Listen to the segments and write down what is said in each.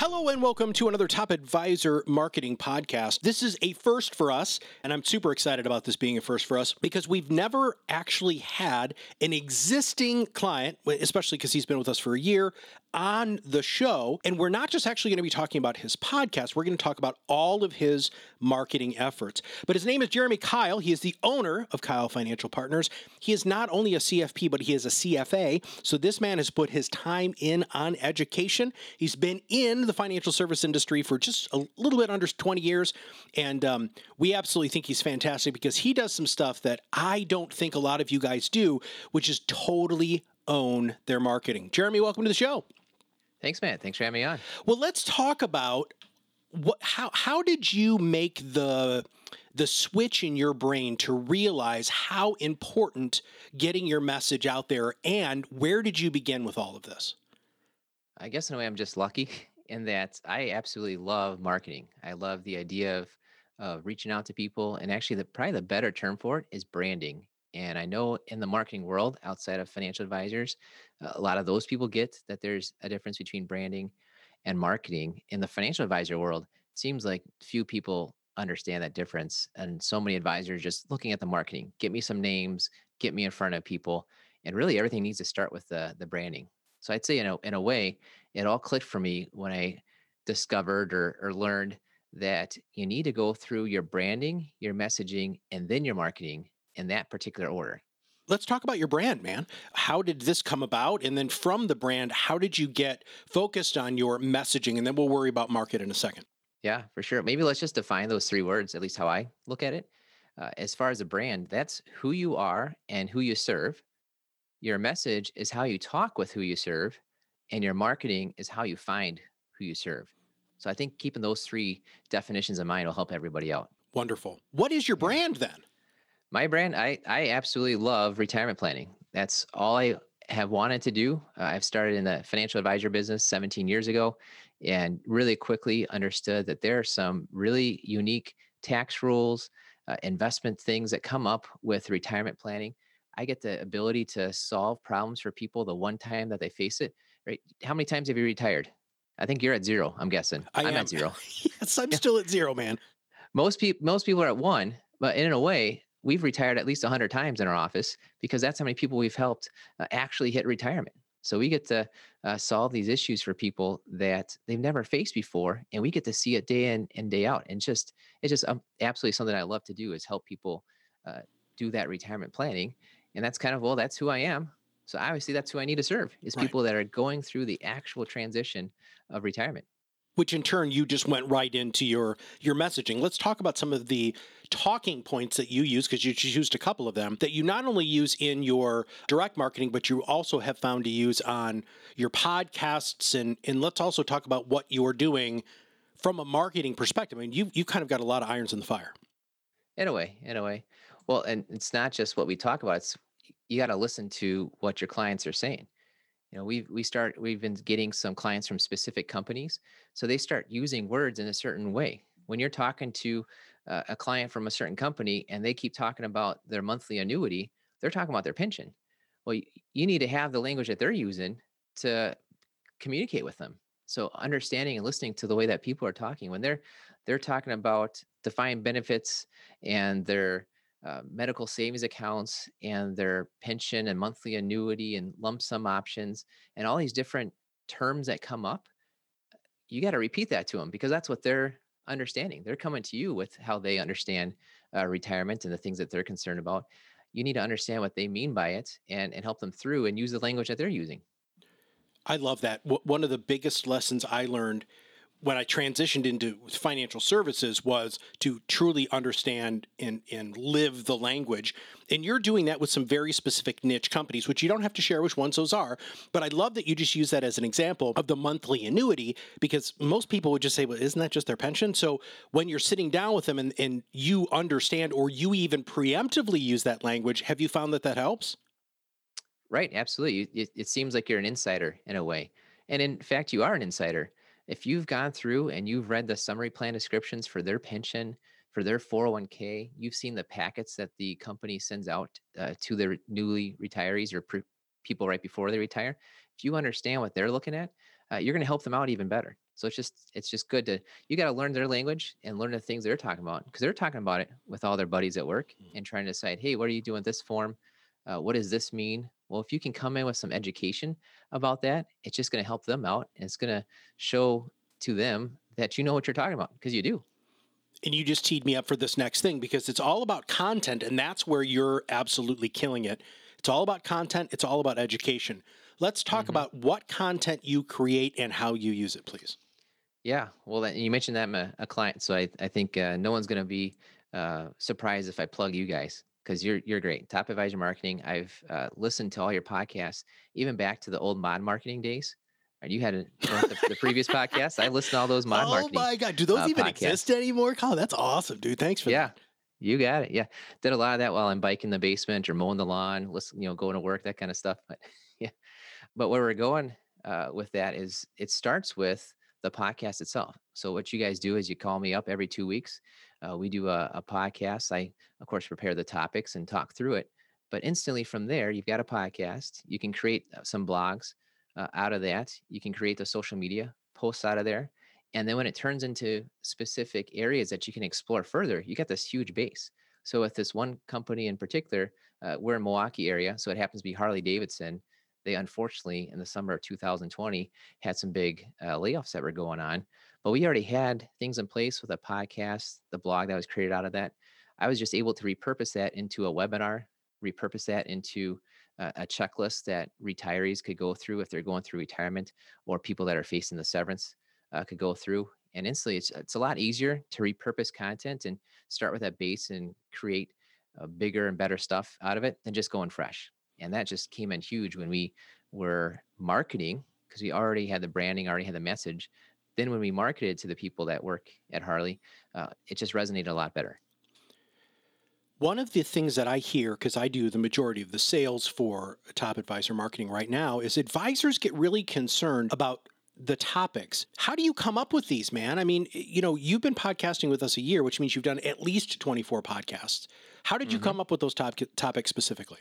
Hello and welcome to another Top Advisor Marketing Podcast. This is a first for us, and I'm super excited about this being a first for us because we've never actually had an existing client, especially because he's been with us for a year, on the show. And we're not just actually going to be talking about his podcast, we're going to talk about all of his marketing efforts. But his name is Jeremy Keil. He is the owner of Keil Financial Partners. He is not only a CFP, but he is a CFA. So this man has put his time in on education. He's been in the financial service industry for just a little bit under 20 years. And um, we absolutely think he's fantastic because he does some stuff that I don't think a lot of you guys do, which is totally own their marketing. Jeremy, welcome to the show. Thanks, man. Thanks for having me on. Well, let's talk about what how how did you make the the switch in your brain to realize how important getting your message out there and where did you begin with all of this? I guess in a way I'm just lucky in that I absolutely love marketing. I love the idea of of reaching out to people and actually the probably the better term for it is branding and I know in the marketing world, outside of financial advisors, a lot of those people get that there's a difference between branding and marketing. In the financial advisor world, it seems like few people understand that difference. And so many advisors just looking at the marketing, get me some names, get me in front of people. And really everything needs to start with the, the branding. So I'd say in a, in a way, it all clicked for me when I discovered or, or learned that you need to go through your branding, your messaging, and then your marketing in that particular order. Let's talk about your brand, man. How did this come about? And then from the brand, how did you get focused on your messaging? And then we'll worry about market in a second. Yeah, for sure. Maybe let's just define those three words, at least how I look at it. Uh, as far as a brand, that's who you are and who you serve. Your message is how you talk with who you serve, and your marketing is how you find who you serve. So I think keeping those three definitions in mind will help everybody out. Wonderful. What is your brand then? My brand, I I absolutely love retirement planning. That's all I have wanted to do. Uh, I've started in the financial advisor business 17 years ago and really quickly understood that there are some really unique tax rules, uh, investment things that come up with retirement planning. I get the ability to solve problems for people the one time that they face it. Right? How many times have you retired? I think you're at zero. I'm guessing. I am at zero. yes, I'm still at zero, man. Most people, most people are at one, but in a way, we've retired at least 100 times in our office because that's how many people we've helped uh, actually hit retirement. So we get to uh, solve these issues for people that they've never faced before, and we get to see it day in and day out. And just it's just um, absolutely something I love to do is help people uh, do that retirement planning. And that's kind of well, that's who I am. So obviously, that's who I need to serve is right. people that are going through the actual transition of retirement which in turn you just went right into your your messaging. Let's talk about some of the talking points that you use because you used a couple of them that you not only use in your direct marketing but you also have found to use on your podcasts and and let's also talk about what you're doing from a marketing perspective. I mean, you you kind of got a lot of irons in the fire. In a way, in a way. Well, and it's not just what we talk about. It's you got to listen to what your clients are saying you know we we start we've been getting some clients from specific companies so they start using words in a certain way. When you're talking to uh, a client from a certain company and they keep talking about their monthly annuity they're talking about their pension. Well you, you need to have the language that they're using to communicate with them. So understanding and listening to the way that people are talking when they're they're talking about defined benefits and their uh, medical savings accounts and their pension and monthly annuity and lump sum options and all these different terms that come up you got to repeat that to them because that's what they're understanding. They're coming to you with how they understand uh, retirement and the things that they're concerned about. You need to understand what they mean by it and, and help them through and use the language that they're using. I love that. One of the biggest lessons i learned when I transitioned into financial services was to truly understand and, and live the language. And you're doing that with some very specific niche companies, which you don't have to share which ones those are. But I love that you just use that as an example of the monthly annuity because most people would just say, well, isn't that just their pension? So when you're sitting down with them and, and you understand or you even preemptively use that language, have you found that that helps? Right, absolutely. It, it seems like you're an insider in a way. And in fact, you are an insider if you've gone through and you've read the summary plan descriptions for their pension, for their 401k, you've seen the packets that the company sends out uh, to their newly retirees or pre- people right before they retire. If you understand what they're looking at, uh, you're going to help them out even better. So it's just it's just good to you got to learn their language and learn the things they're talking about because they're talking about it with all their buddies at work mm-hmm. and trying to decide, hey, what are you doing this form? Uh, what does this mean? Well, if you can come in with some education about that, it's just going to help them out. And it's going to show to them that you know what you're talking about because you do. And you just teed me up for this next thing because it's all about content, and that's where you're absolutely killing it. It's all about content, it's all about education. Let's talk mm-hmm. about what content you create and how you use it, please. Yeah, well, you mentioned that I'm a, a client, so I, I think uh, no one's going to be uh, surprised if I plug you guys because you're you're great. Top Advisor Marketing. I've uh, listened to all your podcasts, even back to the old mod marketing days. And you had a, the, the, previous podcast. I listened to all those mod oh marketing. Oh my god, do those uh, even podcasts. exist anymore? Kyle, that's awesome, dude. Thanks for yeah. That. You got it. Yeah, did a lot of that while I'm biking the basement or mowing the lawn, listen, you know, going to work, that kind of stuff. But yeah, but where we're going uh, with that is it starts with the podcast itself. So what you guys do is you call me up every two weeks. Uh, we do a, a podcast. I, of course, prepare the topics and talk through it. But instantly from there, you've got a podcast. You can create uh, some blogs uh, out of that. You can create the social media posts out of there. And then when it turns into specific areas that you can explore further, you get this huge base. So with this one company in particular, uh, we're in Milwaukee area, so it happens to be Harley Davidson. They unfortunately in the summer of 2020 had some big uh, layoffs that were going on, but we already had things in place with a podcast, the blog that was created out of that. I was just able to repurpose that into a webinar, repurpose that into a checklist that retirees could go through if they're going through retirement or people that are facing the severance uh, could go through. And instantly, it's, it's a lot easier to repurpose content and start with that base and create bigger and better stuff out of it than just going fresh. And that just came in huge when we were marketing because we already had the branding, already had the message. Then when we marketed to the people that work at Harley, uh, it just resonated a lot better. One of the things that I hear, because I do the majority of the sales for top advisor marketing right now, is advisors get really concerned about the topics. How do you come up with these, man? I mean, you know, you've been podcasting with us a year, which means you've done at least 24 podcasts. How did you mm-hmm. come up with those top topics specifically?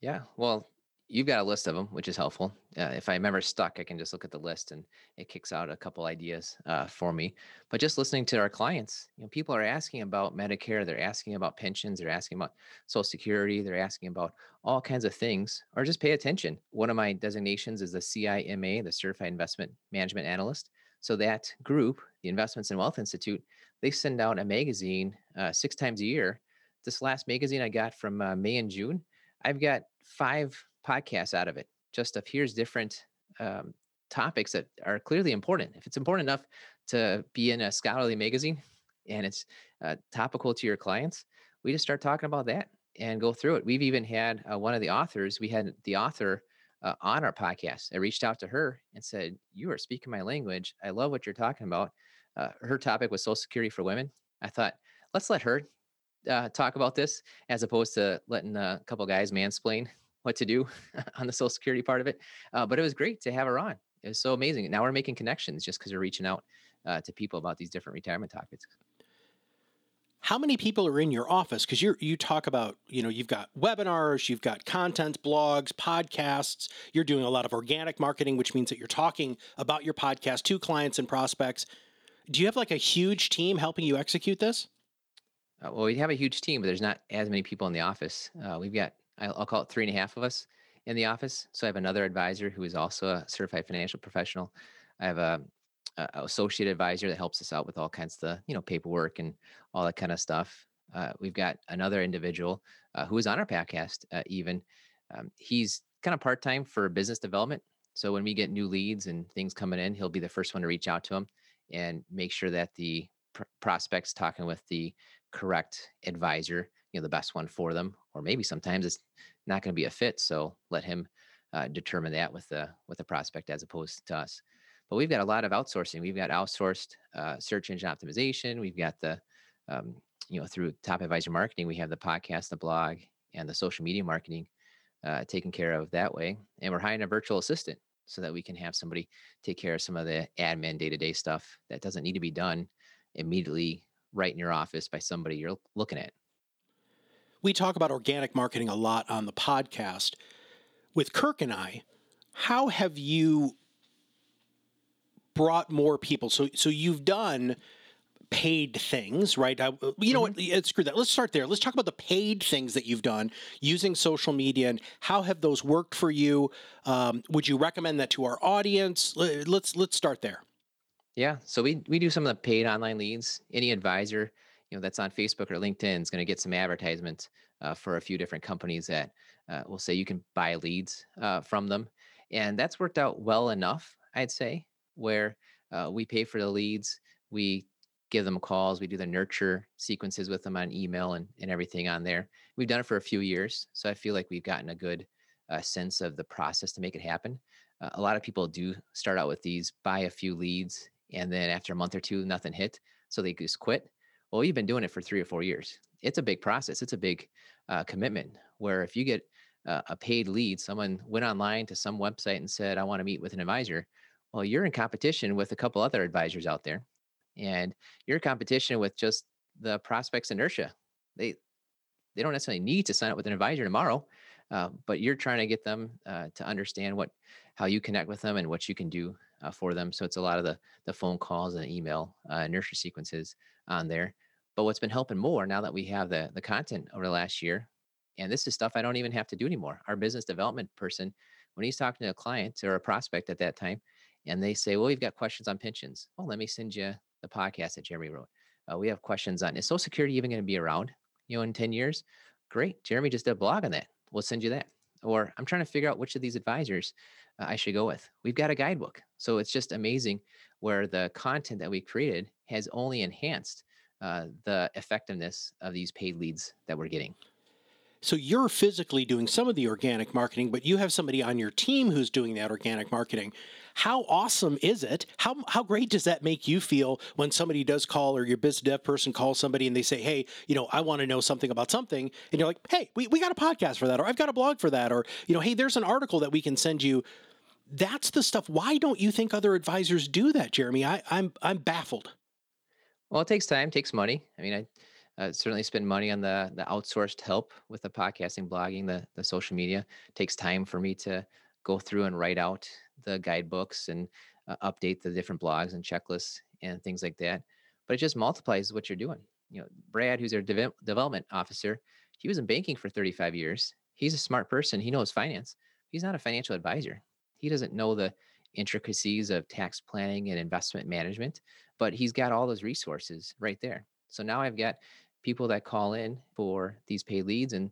Yeah, well, you've got a list of them, which is helpful. Uh, if I'm ever stuck, I can just look at the list and it kicks out a couple ideas uh, for me. But just listening to our clients, you know, people are asking about Medicare, they're asking about pensions, they're asking about Social Security, they're asking about all kinds of things, or just pay attention. One of my designations is the CIMA, the Certified Investment Management Analyst. So that group, the Investments and Wealth Institute, they send out a magazine uh, six times a year. This last magazine I got from uh, May and June, I've got five podcasts out of it, just of here's different um, topics that are clearly important. If it's important enough to be in a scholarly magazine and it's uh, topical to your clients, we just start talking about that and go through it. We've even had uh, one of the authors, we had the author uh, on our podcast. I reached out to her and said, You are speaking my language. I love what you're talking about. Uh, her topic was Social Security for women. I thought, let's let her uh, talk about this as opposed to letting a couple guys mansplain what to do on the social security part of it. Uh, but it was great to have her on. It was so amazing. Now we're making connections just because we're reaching out uh, to people about these different retirement topics. How many people are in your office? Because you you talk about you know you've got webinars, you've got content, blogs, podcasts. You're doing a lot of organic marketing, which means that you're talking about your podcast to clients and prospects. Do you have like a huge team helping you execute this? Uh, well, we have a huge team, but there's not as many people in the office. Uh, we've got I'll call it three and a half of us in the office. So I have another advisor who is also a certified financial professional. I have a, a associate advisor that helps us out with all kinds of the, you know paperwork and all that kind of stuff. Uh, we've got another individual uh, who is on our podcast. Uh, even um, he's kind of part time for business development. So when we get new leads and things coming in, he'll be the first one to reach out to them and make sure that the pr- prospects talking with the correct advisor, you know, the best one for them, or maybe sometimes it's not going to be a fit. So let him uh, determine that with the with the prospect as opposed to us. But we've got a lot of outsourcing. We've got outsourced uh, search engine optimization. We've got the um, you know through Top Advisor Marketing, we have the podcast, the blog, and the social media marketing uh, taken care of that way. And we're hiring a virtual assistant so that we can have somebody take care of some of the admin day to day stuff that doesn't need to be done immediately right in your office by somebody you're looking at. We talk about organic marketing a lot on the podcast. With Kirk and I, how have you brought more people? So so you've done paid things, right? I, you know mm-hmm. what? Screw that. Let's start there. Let's talk about the paid things that you've done using social media and how have those worked for you? Um, would you recommend that to our audience? Let's let's start there. Yeah. So we we do some of the paid online leads. Any advisor, you know, that's on Facebook or LinkedIn is going to get some advertisements uh, for a few different companies that uh, will say you can buy leads uh, from them, and that's worked out well enough, I'd say, where uh, we pay for the leads. We give them calls. We do the nurture sequences with them on email and, and everything on there. We've done it for a few years. So I feel like we've gotten a good uh, sense of the process to make it happen. Uh, a lot of people do start out with these, buy a few leads, and then after a month or two, nothing hit. So they just quit. Well, you've been doing it for three or four years. It's a big process. It's a big uh, commitment where if you get uh, a paid lead, someone went online to some website and said, I want to meet with an advisor. Well, you're in competition with a couple other advisors out there and your competition with just the prospects inertia. They they don't necessarily need to sign up with an advisor tomorrow, uh, but you're trying to get them uh, to understand what how you connect with them and what you can do uh, for them. So it's a lot of the the phone calls and email uh, inertia sequences on there. But what's been helping more now that we have the the content over the last year, and this is stuff I don't even have to do anymore. Our business development person, when he's talking to a client or a prospect at that time, and they say, "Well, we've got questions on pensions." Well, let me send you the podcast that Jeremy wrote. Uh, we have questions on is Social Security even going to be around, you know, in 10 years? Great. Jeremy just did a blog on that. We'll send you that. Or I'm trying to figure out which of these advisors uh, I should go with. We've got a guidebook. So it's just amazing where the content that we created has only enhanced uh, the effectiveness of these paid leads that we're getting. So you're physically doing some of the organic marketing, but you have somebody on your team who's doing that organic marketing. How awesome is it? How how great does that make you feel when somebody does call or your biz dev person calls somebody and they say, "Hey, you know, I want to know something about something," and you're like, "Hey, we, we got a podcast for that, or I've got a blog for that, or you know, hey, there's an article that we can send you." That's the stuff. Why don't you think other advisors do that, Jeremy? I, I'm I'm baffled. Well, it takes time, takes money. I mean, I uh, certainly spend money on the the outsourced help with the podcasting, blogging, the the social media. It takes time for me to go through and write out the guidebooks and uh, update the different blogs and checklists and things like that. But it just multiplies what you're doing. You know, Brad, who's our de- development officer, he was in banking for 35 years. He's a smart person. He knows finance. He's not a financial advisor. He doesn't know the intricacies of tax planning and investment management, but he's got all those resources right there. So now I've got people that call in for these paid leads, and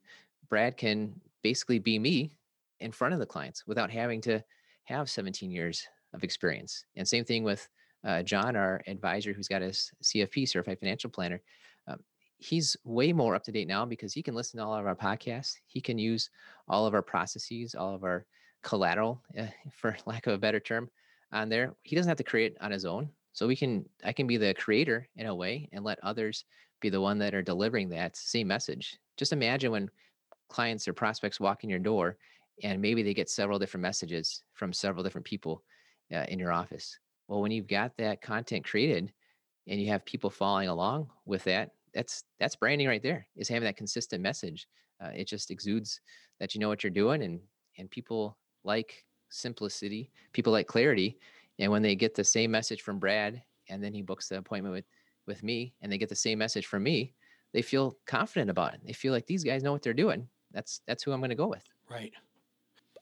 Brad can basically be me in front of the clients without having to have 17 years of experience. And same thing with uh, John, our advisor, who's got his CFP, Certified Financial Planner. Um, he's way more up to date now because he can listen to all of our podcasts. He can use all of our processes, all of our collateral, uh, for lack of a better term, on there. He doesn't have to create on his own. So we can, I can be the creator in a way and let others be the one that are delivering that same message. Just imagine when clients or prospects walk in your door and maybe they get several different messages from several different people uh, in your office. Well, when you've got that content created and you have people following along with that, that's that's branding right there. Is having that consistent message. Uh, it just exudes that you know what you're doing, and and people like simplicity. People like clarity, and when they get the same message from Brad, and then he books the appointment with with me, and they get the same message from me, they feel confident about it. They feel like these guys know what they're doing. That's that's who I'm going to go with. Right.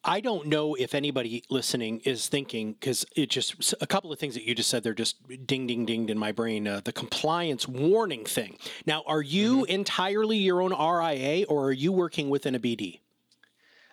I don't know if anybody listening is thinking because it just a couple of things that you just said they're just ding ding dinged in my brain. Uh, the compliance warning thing. Now, are you mm-hmm. entirely your own RIA or are you working within a BD?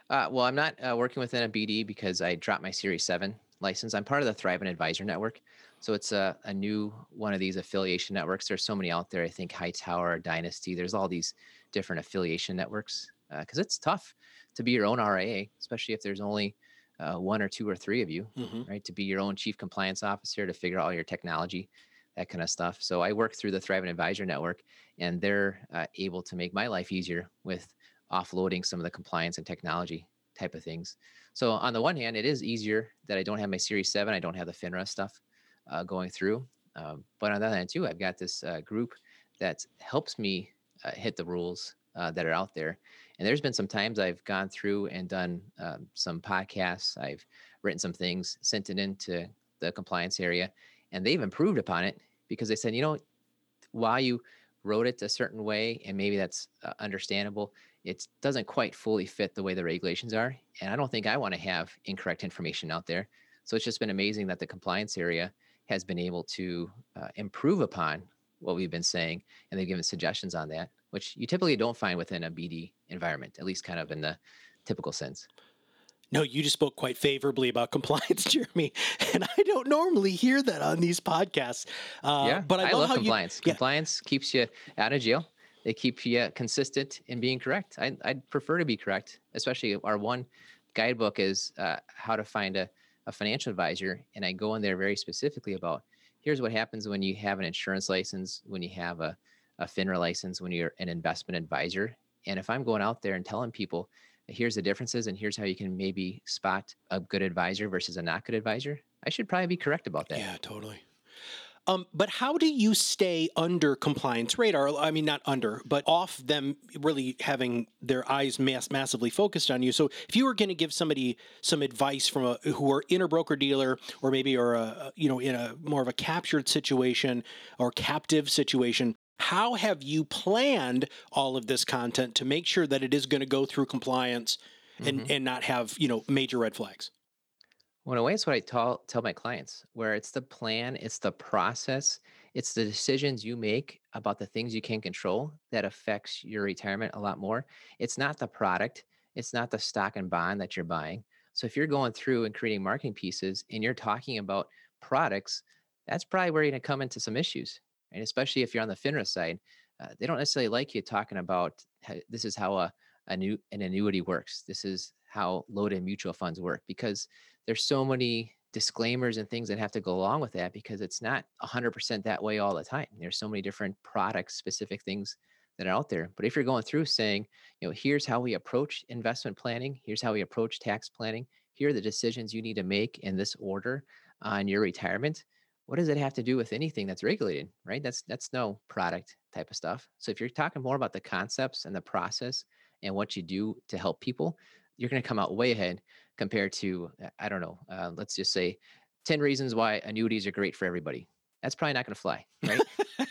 Uh, well, I'm not uh, working within a BD because I dropped my Series Seven license. I'm part of the Thrivent Advisor Network, So it's a, a new one of these affiliation networks. There's so many out there. I think Hightower, Dynasty. There's all these different affiliation networks because uh, it's tough to be your own RIA, especially if there's only uh, one or two or three of you, mm-hmm. right? To be your own chief compliance officer to figure out all your technology, that kind of stuff. So I work through the Thrivent Advisor Network, and they're uh, able to make my life easier with offloading some of the compliance and technology type of things. So on the one hand, it is easier that I don't have my Series Seven, I don't have the FINRA stuff uh, going through. Um, but on the other hand, too, I've got this uh, group that helps me uh, hit the rules uh, that are out there. And there's been some times I've gone through and done um, some podcasts. I've written some things, sent it into the compliance area, and they've improved upon it because they said, you know, while you wrote it a certain way, and maybe that's uh, understandable, it doesn't quite fully fit the way the regulations are. And I don't think I want to have incorrect information out there. So it's just been amazing that the compliance area has been able to uh, improve upon what we've been saying, and they've given suggestions on that which you typically don't find within a BD environment, at least kind of in the typical sense. No, you just spoke quite favorably about compliance, Jeremy, and I don't normally hear that on these podcasts. Uh, yeah, but I, I love, love compliance. You, yeah. Compliance keeps you out of jail. They keep you consistent in being correct. I, would prefer to be correct, especially our one guidebook is uh, how to find a, a financial advisor, and I go in there very specifically about here's what happens when you have an insurance license, when you have a a FINRA license when you're an investment advisor. And if I'm going out there and telling people, here's the differences and here's how you can maybe spot a good advisor versus a not good advisor, I should probably be correct about that. Yeah, totally. Um, but how do you stay under compliance radar? I mean, not under, but off them really having their eyes mass- massively focused on you. So, if you were going to give somebody some advice from a who are in a broker dealer, or maybe are a you know in a more of a captured situation or captive situation, how have you planned all of this content to make sure that it is going to go through compliance and, mm-hmm. and not have, you know, major red flags? Well, in a way, it's what I tell, tell my clients, where it's the plan, it's the process, it's the decisions you make about the things you can control that affects your retirement a lot more. It's not the product, it's not the stock and bond that you're buying. So if you're going through and creating marketing pieces and you're talking about products, that's probably where you're going to come into some issues and especially if you're on the FINRA side, uh, they don't necessarily like you talking about how, this is how a, a new an annuity works. This is how loaded mutual funds work because there's so many disclaimers and things that have to go along with that because it's not 100% that way all the time. There's so many different product specific things that are out there. But if you're going through saying, you know, here's how we approach investment planning, here's how we approach tax planning, here are the decisions you need to make in this order on your retirement, what does it have to do with anything that's regulated right that's that's no product type of stuff so if you're talking more about the concepts and the process and what you do to help people you're going to come out way ahead compared to uh, i don't know uh, let's just say 10 reasons why annuities are great for everybody. That's probably not going to fly right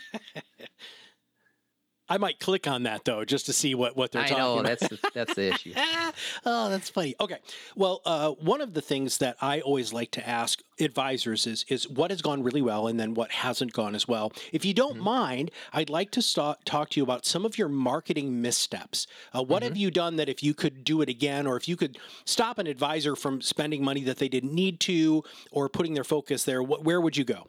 I might click on that though, just to see what what they're I talking know, about. that's the, that's the issue. oh, that's funny. Okay, well, uh, one of the things that I always like to ask advisors is is what has gone really well, and then what hasn't gone as well. If you don't mm-hmm. mind, I'd like to start, talk to you about some of your marketing missteps. Uh, what mm-hmm. have you done that if you could do it again, or if you could stop an advisor from spending money that they didn't need to, or putting their focus there, wh- where would you go?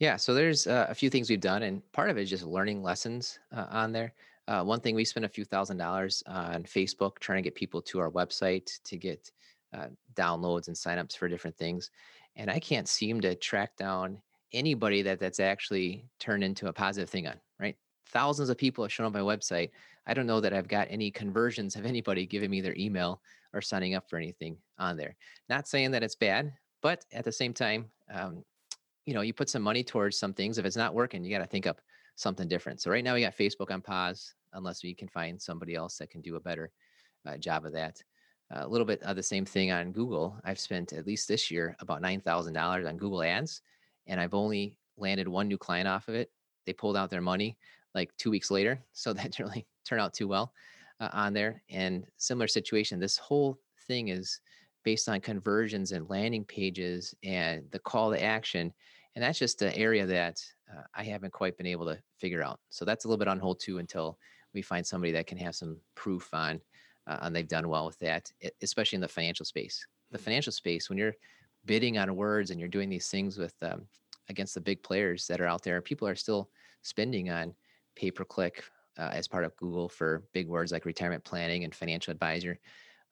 Yeah, so there's uh, a few things we've done, and part of it is just learning lessons uh, on there. Uh, one thing we spent a few thousand dollars on Facebook trying to get people to our website to get uh, downloads and signups for different things, and I can't seem to track down anybody that that's actually turned into a positive thing on. Right, thousands of people have shown up my website. I don't know that I've got any conversions of anybody giving me their email or signing up for anything on there. Not saying that it's bad, but at the same time, um, you know, you put some money towards some things. If it's not working, you got to think up something different. So right now we got Facebook on pause, unless we can find somebody else that can do a better uh, job of that. A little bit of the same thing on Google. I've spent at least this year about nine thousand dollars on Google Ads, and I've only landed one new client off of it. They pulled out their money like two weeks later, so that didn't really turn out too well uh, on there. And similar situation. This whole thing is based on conversions and landing pages and the call to action. And that's just an area that uh, I haven't quite been able to figure out. So that's a little bit on hold too until we find somebody that can have some proof on, uh, and they've done well with that, especially in the financial space. The mm. financial space, when you're bidding on words and you're doing these things with um, against the big players that are out there. People are still spending on pay per click uh, as part of Google for big words like retirement planning and financial advisor.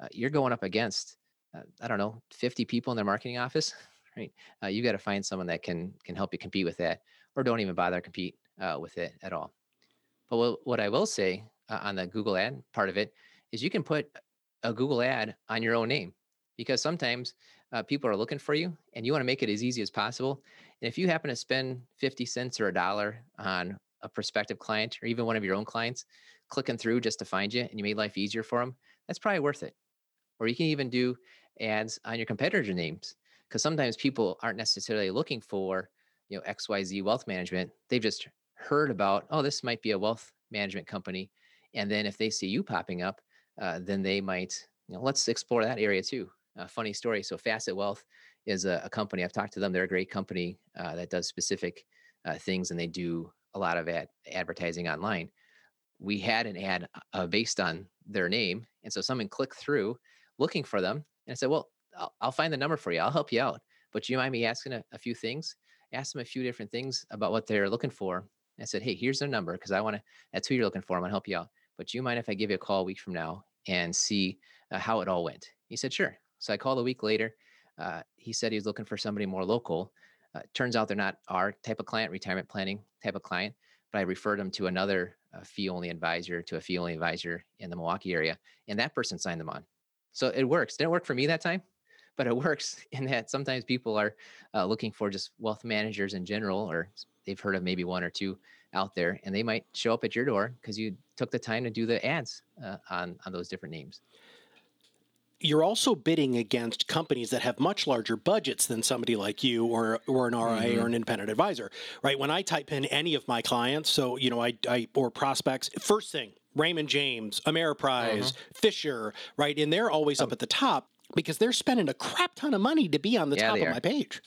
Uh, you're going up against, uh, I don't know, 50 people in their marketing office, right? Uh, you got to find someone that can can help you compete with that, or don't even bother compete uh, with it at all. But what, what I will say uh, on the Google ad part of it is you can put a Google ad on your own name because sometimes uh, people are looking for you and you want to make it as easy as possible. And if you happen to spend 50 cents or a dollar on a prospective client or even one of your own clients clicking through just to find you and you made life easier for them, that's probably worth it. Or you can even do ads on your competitor names because sometimes people aren't necessarily looking for you know xyz wealth management. They've just heard about oh this might be a wealth management company and then if they see you popping up uh, then they might you know let's explore that area too. Funny story so facet wealth is a, a, company i've talked to them they're a great company uh, that does specific uh, things and they do a lot of ad advertising online. We had an ad uh, based on their name and so someone clicked through looking for them and i said well I'll, I'll find the number for you i'll help you out but you mind me asking a, a few things asked them a few different things about what they're looking for I said, Hey, here's their number because I want to, that's who you're looking for. I'm going to help you out. But you mind if I give you a call a week from now and see uh, how it all went? He said, Sure. So I called a week later. Uh, he said he was looking for somebody more local. Uh, turns out they're not our type of client, retirement planning type of client, but I referred him to another uh, fee only advisor, to a fee only advisor in the Milwaukee area. And that person signed them on. So it works. Didn't work for me that time, but it works in that sometimes people are uh, looking for just wealth managers in general or they've heard of maybe one or two out there, and they might show up at your door because you took the time to do the ads uh, on on those different names. You're also bidding against companies that have much larger budgets than somebody like you or or an RIA mm-hmm. or an independent advisor, right? When I type in any of my clients, so you know, I, I or prospects, first thing, Raymond James, Ameriprise, uh-huh. Fisher, right? And they're always up at the top because they're spending a crap ton of money to be on the yeah, top of my page.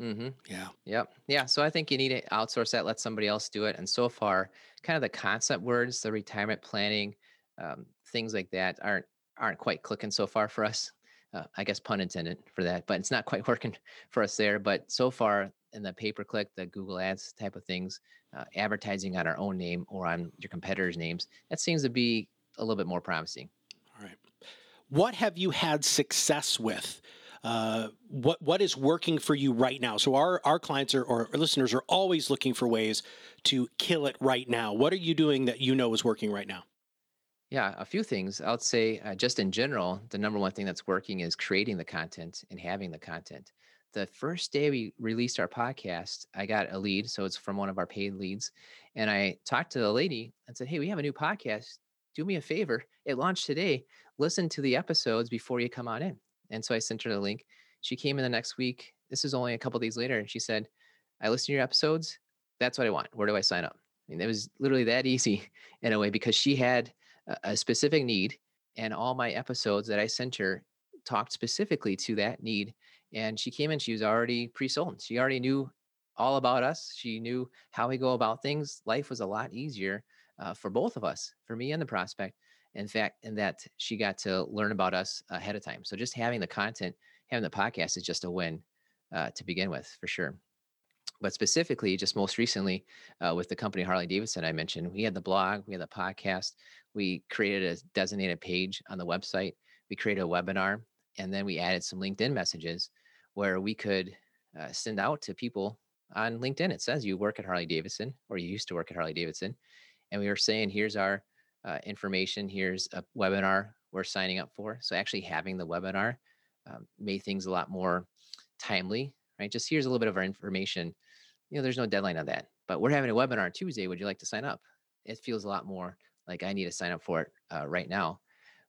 Mm-hmm. Yeah. Yep. Yeah. So I think you need to outsource that, let somebody else do it. And so far, kind of the concept words, the retirement planning, um, things like that aren't aren't quite clicking so far for us. Uh, I guess pun intended for that, but it's not quite working for us there. But so far in the pay per click, the Google Ads type of things, uh, advertising on our own name or on your competitors' names, that seems to be a little bit more promising. All right. What have you had success with? Uh, what what is working for you right now? So our our clients are, or our listeners are always looking for ways to kill it right now. What are you doing that you know is working right now? Yeah, a few things. I would say, uh, just in general, the number one thing that's working is creating the content and having the content. The first day we released our podcast, I got a lead. So it's from one of our paid leads. And I talked to the lady and said, Hey, we have a new podcast. Do me a favor. It launched today. Listen to the episodes before you come on in. And so I sent her the link. She came in the next week. This is only a couple days later. And she said, I listened to your episodes. That's what I want. Where do I sign up? I mean, it was literally that easy in a way because she had a, specific need. And all my episodes that I sent her talked specifically to that need. And she came in, she was already pre sold. She already knew all about us. She knew how we go about things. Life was a lot easier uh, for both of us, for me and the prospect in fact, in that she got to learn about us ahead of time. So just having the content, having the podcast is just a win uh, to begin with, for sure. But specifically, just most recently uh, with the company Harley Davidson, I mentioned, we had the blog, we had the podcast, we created a designated page on the website, we created a webinar, and then we added some LinkedIn messages where we could uh, send out to people on LinkedIn. It says you work at Harley Davidson or you used to work at Harley Davidson. And we were saying, here's our uh, information. Here's a webinar we're signing up for. So actually having the webinar um, made things a lot more timely, right? Just here's a little bit of our information. You know, there's no deadline on that, but we're having a webinar on Tuesday. Would you like to sign up? It feels a lot more like I need to sign up for it uh, right now.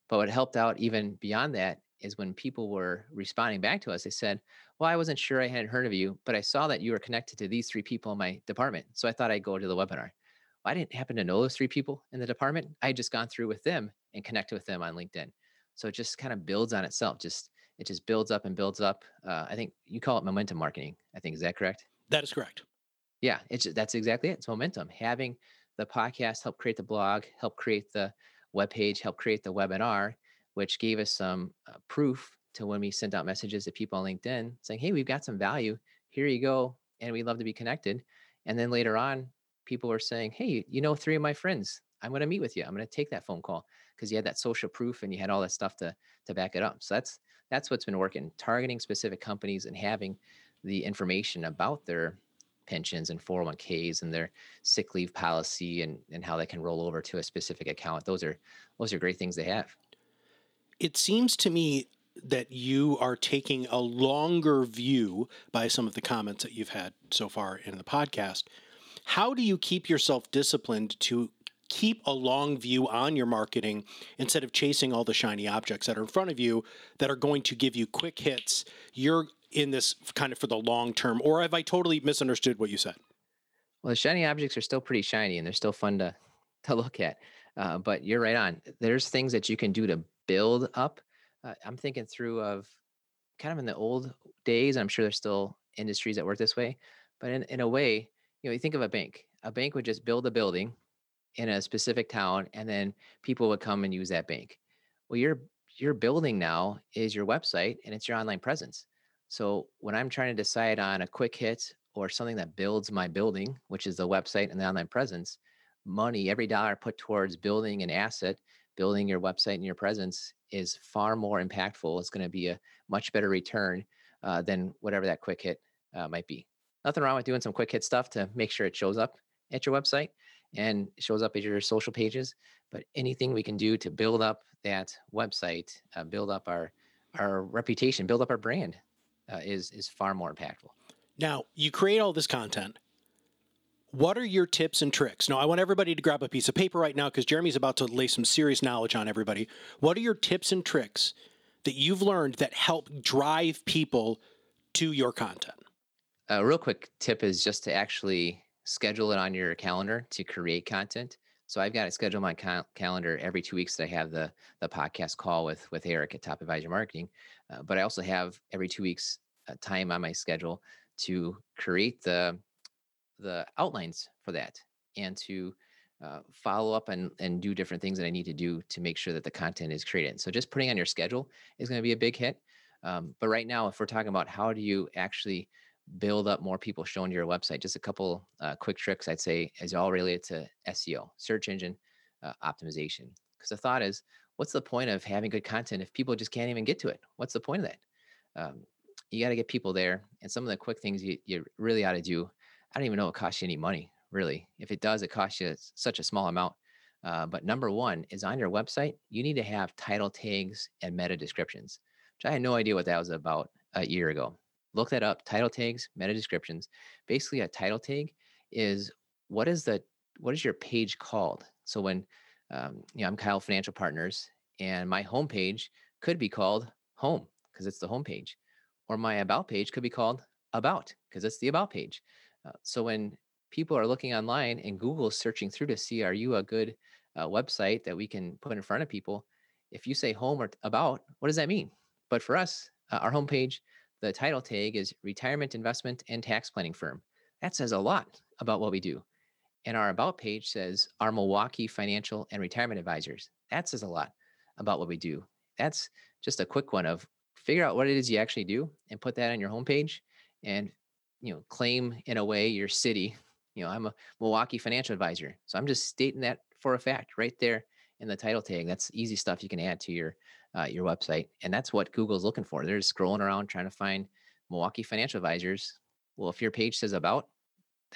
But what helped out even beyond that is when people were responding back to us, they said, Well, I wasn't sure I hadn't heard of you, but I saw that you were connected to these three people in my department. So I thought I'd go to the webinar. I didn't happen to know those three people in the department. I had just gone through with them and connected with them on LinkedIn. So it just kind of builds on itself. Just it just builds up and builds up. Uh, I think you call it momentum marketing. I think is that correct? That is correct. Yeah, it's that's exactly it. It's momentum. Having the podcast help create the blog, help create the web page, help create the webinar, which gave us some uh, proof to when we sent out messages to people on LinkedIn saying, "Hey, we've got some value. Here you go and we'd love to be connected. And then later on, people were saying, Hey, you know, three of my friends, I'm going to meet with you. I'm going to take that phone call because you had that social proof and you had all that stuff to, to back it up. So that's, that's what's been working targeting specific companies and having the information about their pensions and 401ks and their sick leave policy and, and how they can roll over to a specific account. Those are, those are great things they have. It seems to me that you are taking a longer view by some of the comments that you've had so far in the podcast. How do you keep yourself disciplined to keep a long view on your marketing instead of chasing all the shiny objects that are in front of you that are going to give you quick hits? You're in this kind of for the long term, or have I totally misunderstood what you said? Well, the shiny objects are still pretty shiny and they're still fun to, to look at. Uh, but you're right on. There's things that you can do to build up uh, I'm thinking through of kind of in the old days. I'm sure there's still industries that work this way, but in, in a way, you know, you think of a bank. A bank would just build a building in a specific town, and then people would come and use that bank. Well, your your building now is your website and it's your online presence. So when I'm trying to decide on a quick hit or something that builds my building, which is the website and the online presence, money, every dollar put towards building an asset, building your website and your presence is far more impactful. It's going to be a much better return uh, than whatever that quick hit uh, might be. Nothing wrong with doing some quick hit stuff to make sure it shows up at your website and shows up at your social pages. But anything we can do to build up that website, uh, build up our our reputation, build up our brand, uh, is is far more impactful. Now you create all this content what are your tips and tricks? Now, I want everybody to grab a piece of paper right now because Jeremy's about to lay some serious knowledge on everybody. What are your tips and tricks that you've learned that help drive people to your content? A real quick tip is just to actually schedule it on your calendar to create content. So I've got to schedule my cal- calendar every two weeks that I have the the podcast call with with Eric at Top Advisor Marketing. Uh, but I also have every two weeks uh, time on my schedule to create the the outlines for that and to uh, follow up and, and do different things that I need to do to make sure that the content is created. So just putting on your schedule is going to be a big hit. Um, but right now, if we're talking about how do you actually build up more people showing your website, just a couple uh, quick tricks I'd say is all related to SEO, search engine uh, optimization. Because the thought is, what's the point of having good content if people just can't even get to it? What's the point of that? Um, you got to get people there. And some of the quick things you, you really ought to do I don't even know it costs you any money, really. If it does, it costs you such a small amount. Uh, but number one is on your website, you need to have title tags and meta descriptions, which I had no idea what that was about a year ago. Look that up title tags, meta descriptions. Basically, a title tag is what is the what is your page called? So when um, you know, I'm Keil Financial Partners, and my homepage could be called Home because it's the homepage, or my About page could be called About because it's the About page. Uh, so when people are looking online and Google is searching through to see, are you a good uh, website that we can put in front of people? If you say home or about, what does that mean? But for us, uh, our homepage, the title tag is retirement investment and tax planning firm. That says a lot about what we do. And our about page says our Milwaukee financial and retirement advisors. That says a lot about what we do. That's just a quick one of figure out what it is you actually do and put that on your homepage and you know claim in a way your city you know i'm a milwaukee financial advisor so i'm just stating that for a fact right there in the title tag that's easy stuff you can add to your uh, your website and that's what google's looking for. They're just scrolling around trying to find milwaukee financial advisors. Well if your page says about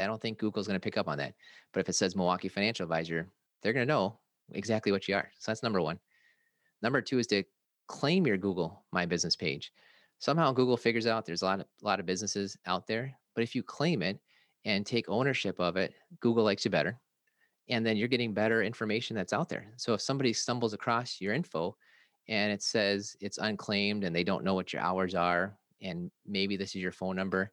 i don't think google's going to pick up on that. But if it says milwaukee financial advisor they're going to know exactly what you are. So that's number one. Number two is to claim your google my business page. Somehow Google figures out there's a lot of, a lot of businesses out there, but if you claim it and take ownership of it, Google likes you better. And then you're getting better information that's out there. So if somebody stumbles across your info and it says it's unclaimed and they don't know what your hours are, and maybe this is your phone number,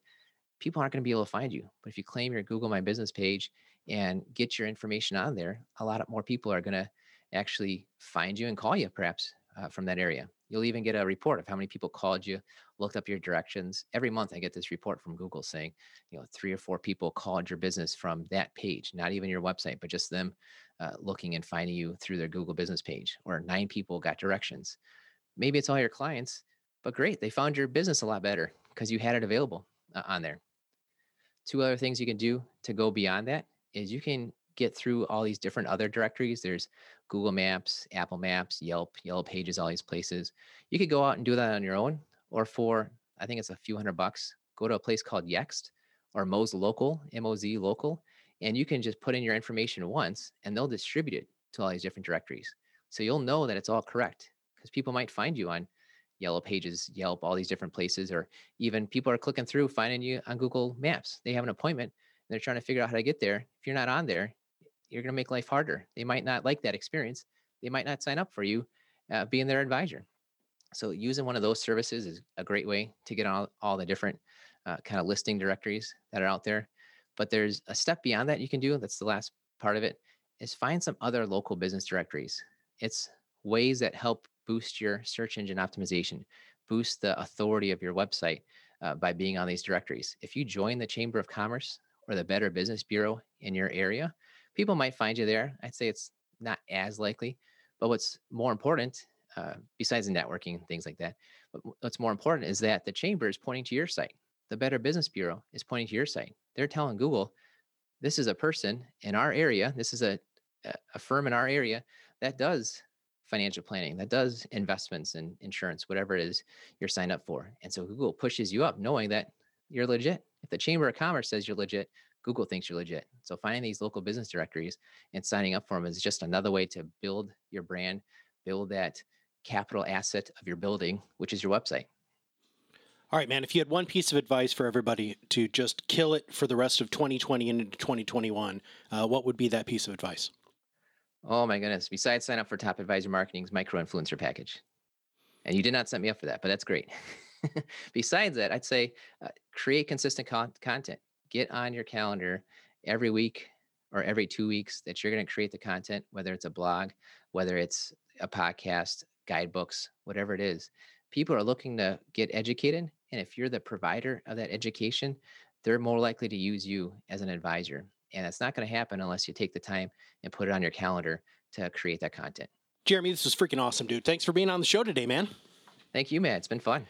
people aren't going to be able to find you. But if you claim your Google My Business page and get your information on there, a lot more people are going to actually find you and call you perhaps uh, from that area. You'll even get a report of how many people called you, looked up your directions. Every month, I get this report from Google saying, you know, three or four people called your business from that page, not even your website, but just them uh, looking and finding you through their Google business page. Or nine people got directions. Maybe it's all your clients, but great, they found your business a lot better because you had it available uh, on there. two other things you can do to go beyond that is you can get through all these different other directories. There's Google Maps, Apple Maps, Yelp, Yellow Pages, all these places. You could go out and do that on your own, or for I think it's a few hundred bucks, go to a place called Yext or Moz Local, M O Z Local, and you can just put in your information once, and they'll distribute it to all these different directories. So you'll know that it's all correct because people might find you on Yellow Pages, Yelp, all these different places, or even people are clicking through, finding you on Google Maps. They have an appointment they're trying to figure out how to get there. If you're not on there, you're going to make life harder. They might not like that experience. They might not sign up for you uh, being their advisor. So using one of those services is a great way to get on all the different uh, kind of listing directories that are out there. But there's a step beyond that you can do. That's the last part of it is find some other local business directories. It's ways that help boost your search engine optimization, boost the authority of your website uh, by being on these directories. If you join the Chamber of Commerce or the Better Business Bureau in your area, people might find you there. I'd say it's not as likely, but what's more important, uh, besides the networking and things like that, but what's more important is that the chamber is pointing to your site. The Better Business Bureau is pointing to your site. They're telling Google, this is a person in our area, this is a, a firm in our area that does financial planning, that does investments and insurance, whatever it is you're signed up for. And so Google pushes you up knowing that you're legit. If the Chamber of Commerce says you're legit, Google thinks you're legit. So finding these local business directories and signing up for them is just another way to build your brand, build that capital asset of your building, which is your website. All right, man. If you had one piece of advice for everybody to just kill it for the rest of 2020 and into 2021, uh, what would be that piece of advice? Oh my goodness! Besides sign up for Top Advisor Marketing's micro influencer package, and you did not set me up for that, but that's great. Besides that, I'd say uh, create consistent con- content get on your calendar every week or every two weeks that you're going to create the content, whether it's a blog, whether it's a podcast, guidebooks, whatever it is. People are looking to get educated. And if you're the provider of that education, they're more likely to use you as an advisor. And it's not going to happen unless you take the time and put it on your calendar to create that content. Jeremy, this was freaking awesome, dude. Thanks for being on the show today, man. Thank you, man. It's been fun.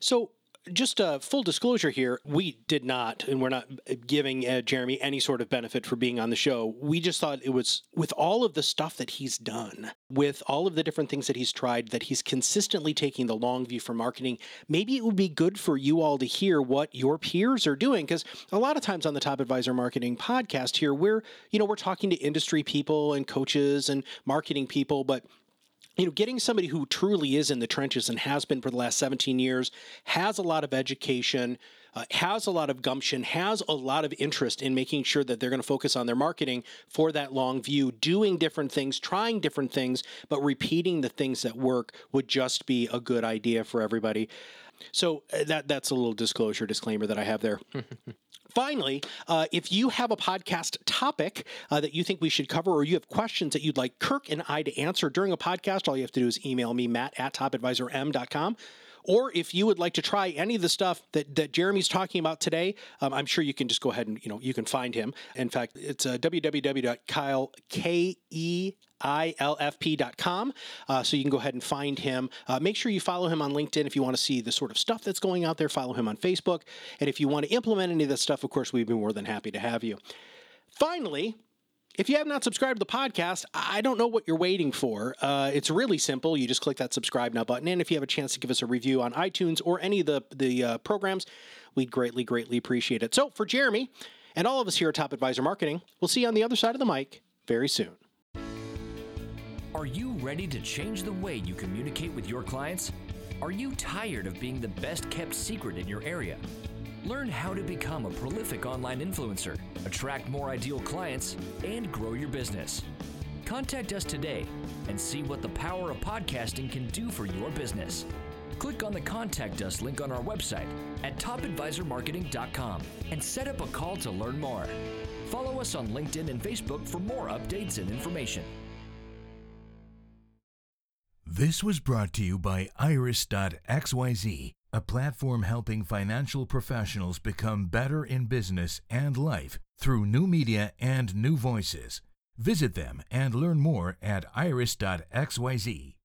So, just a full disclosure here, we did not, and we're not giving uh, Jeremy any sort of benefit for being on the show. We just thought it was with all of the stuff that he's done, with all of the different things that he's tried, that he's consistently taking the long view for marketing. Maybe it would be good for you all to hear what your peers are doing, because a lot of times on the Top Advisor Marketing podcast here, we're you know we're talking to industry people and coaches and marketing people, but you know, getting somebody who truly is in the trenches and has been for the last 17 years, has a lot of education, uh, has a lot of gumption, has a lot of interest in making sure that they're going to focus on their marketing for that long view, doing different things, trying different things, but repeating the things that work would just be a good idea for everybody. So uh, that that's a little disclosure disclaimer that I have there. Finally, uh, if you have a podcast topic uh, that you think we should cover or you have questions that you'd like Kirk and I to answer during a podcast, all you have to do is email me, matt at topadvisorm.com. Or if you would like to try any of the stuff that, that Jeremy's talking about today, um, I'm sure you can just go ahead and, you know, you can find him. In fact, it's uh, www.kyle, ilfp.com. Uh, so you can go ahead and find him. Uh, make sure you follow him on LinkedIn if you want to see the sort of stuff that's going out there. Follow him on Facebook. And if you want to implement any of this stuff, of course, we'd be more than happy to have you. Finally, if you have not subscribed to the podcast, I don't know what you're waiting for. Uh, it's really simple. You just click that subscribe now button. And if you have a chance to give us a review on iTunes or any of the, the uh, programs, we'd greatly, greatly appreciate it. So for Jeremy and all of us here at Top Advisor Marketing, we'll see you on the other side of the mic very soon. Are you ready to change the way you communicate with your clients? Are you tired of being the best kept secret in your area? Learn how to become a prolific online influencer, attract more ideal clients, and grow your business. Contact us today and see what the power of podcasting can do for your business. Click on the Contact Us link on our website at topadvisormarketing.com and set up a call to learn more. Follow us on LinkedIn and Facebook for more updates and information. This was brought to you by Iris.xyz a platform helping financial professionals become better in business and life through new media and new voices. Visit them and learn more at iris.xyz.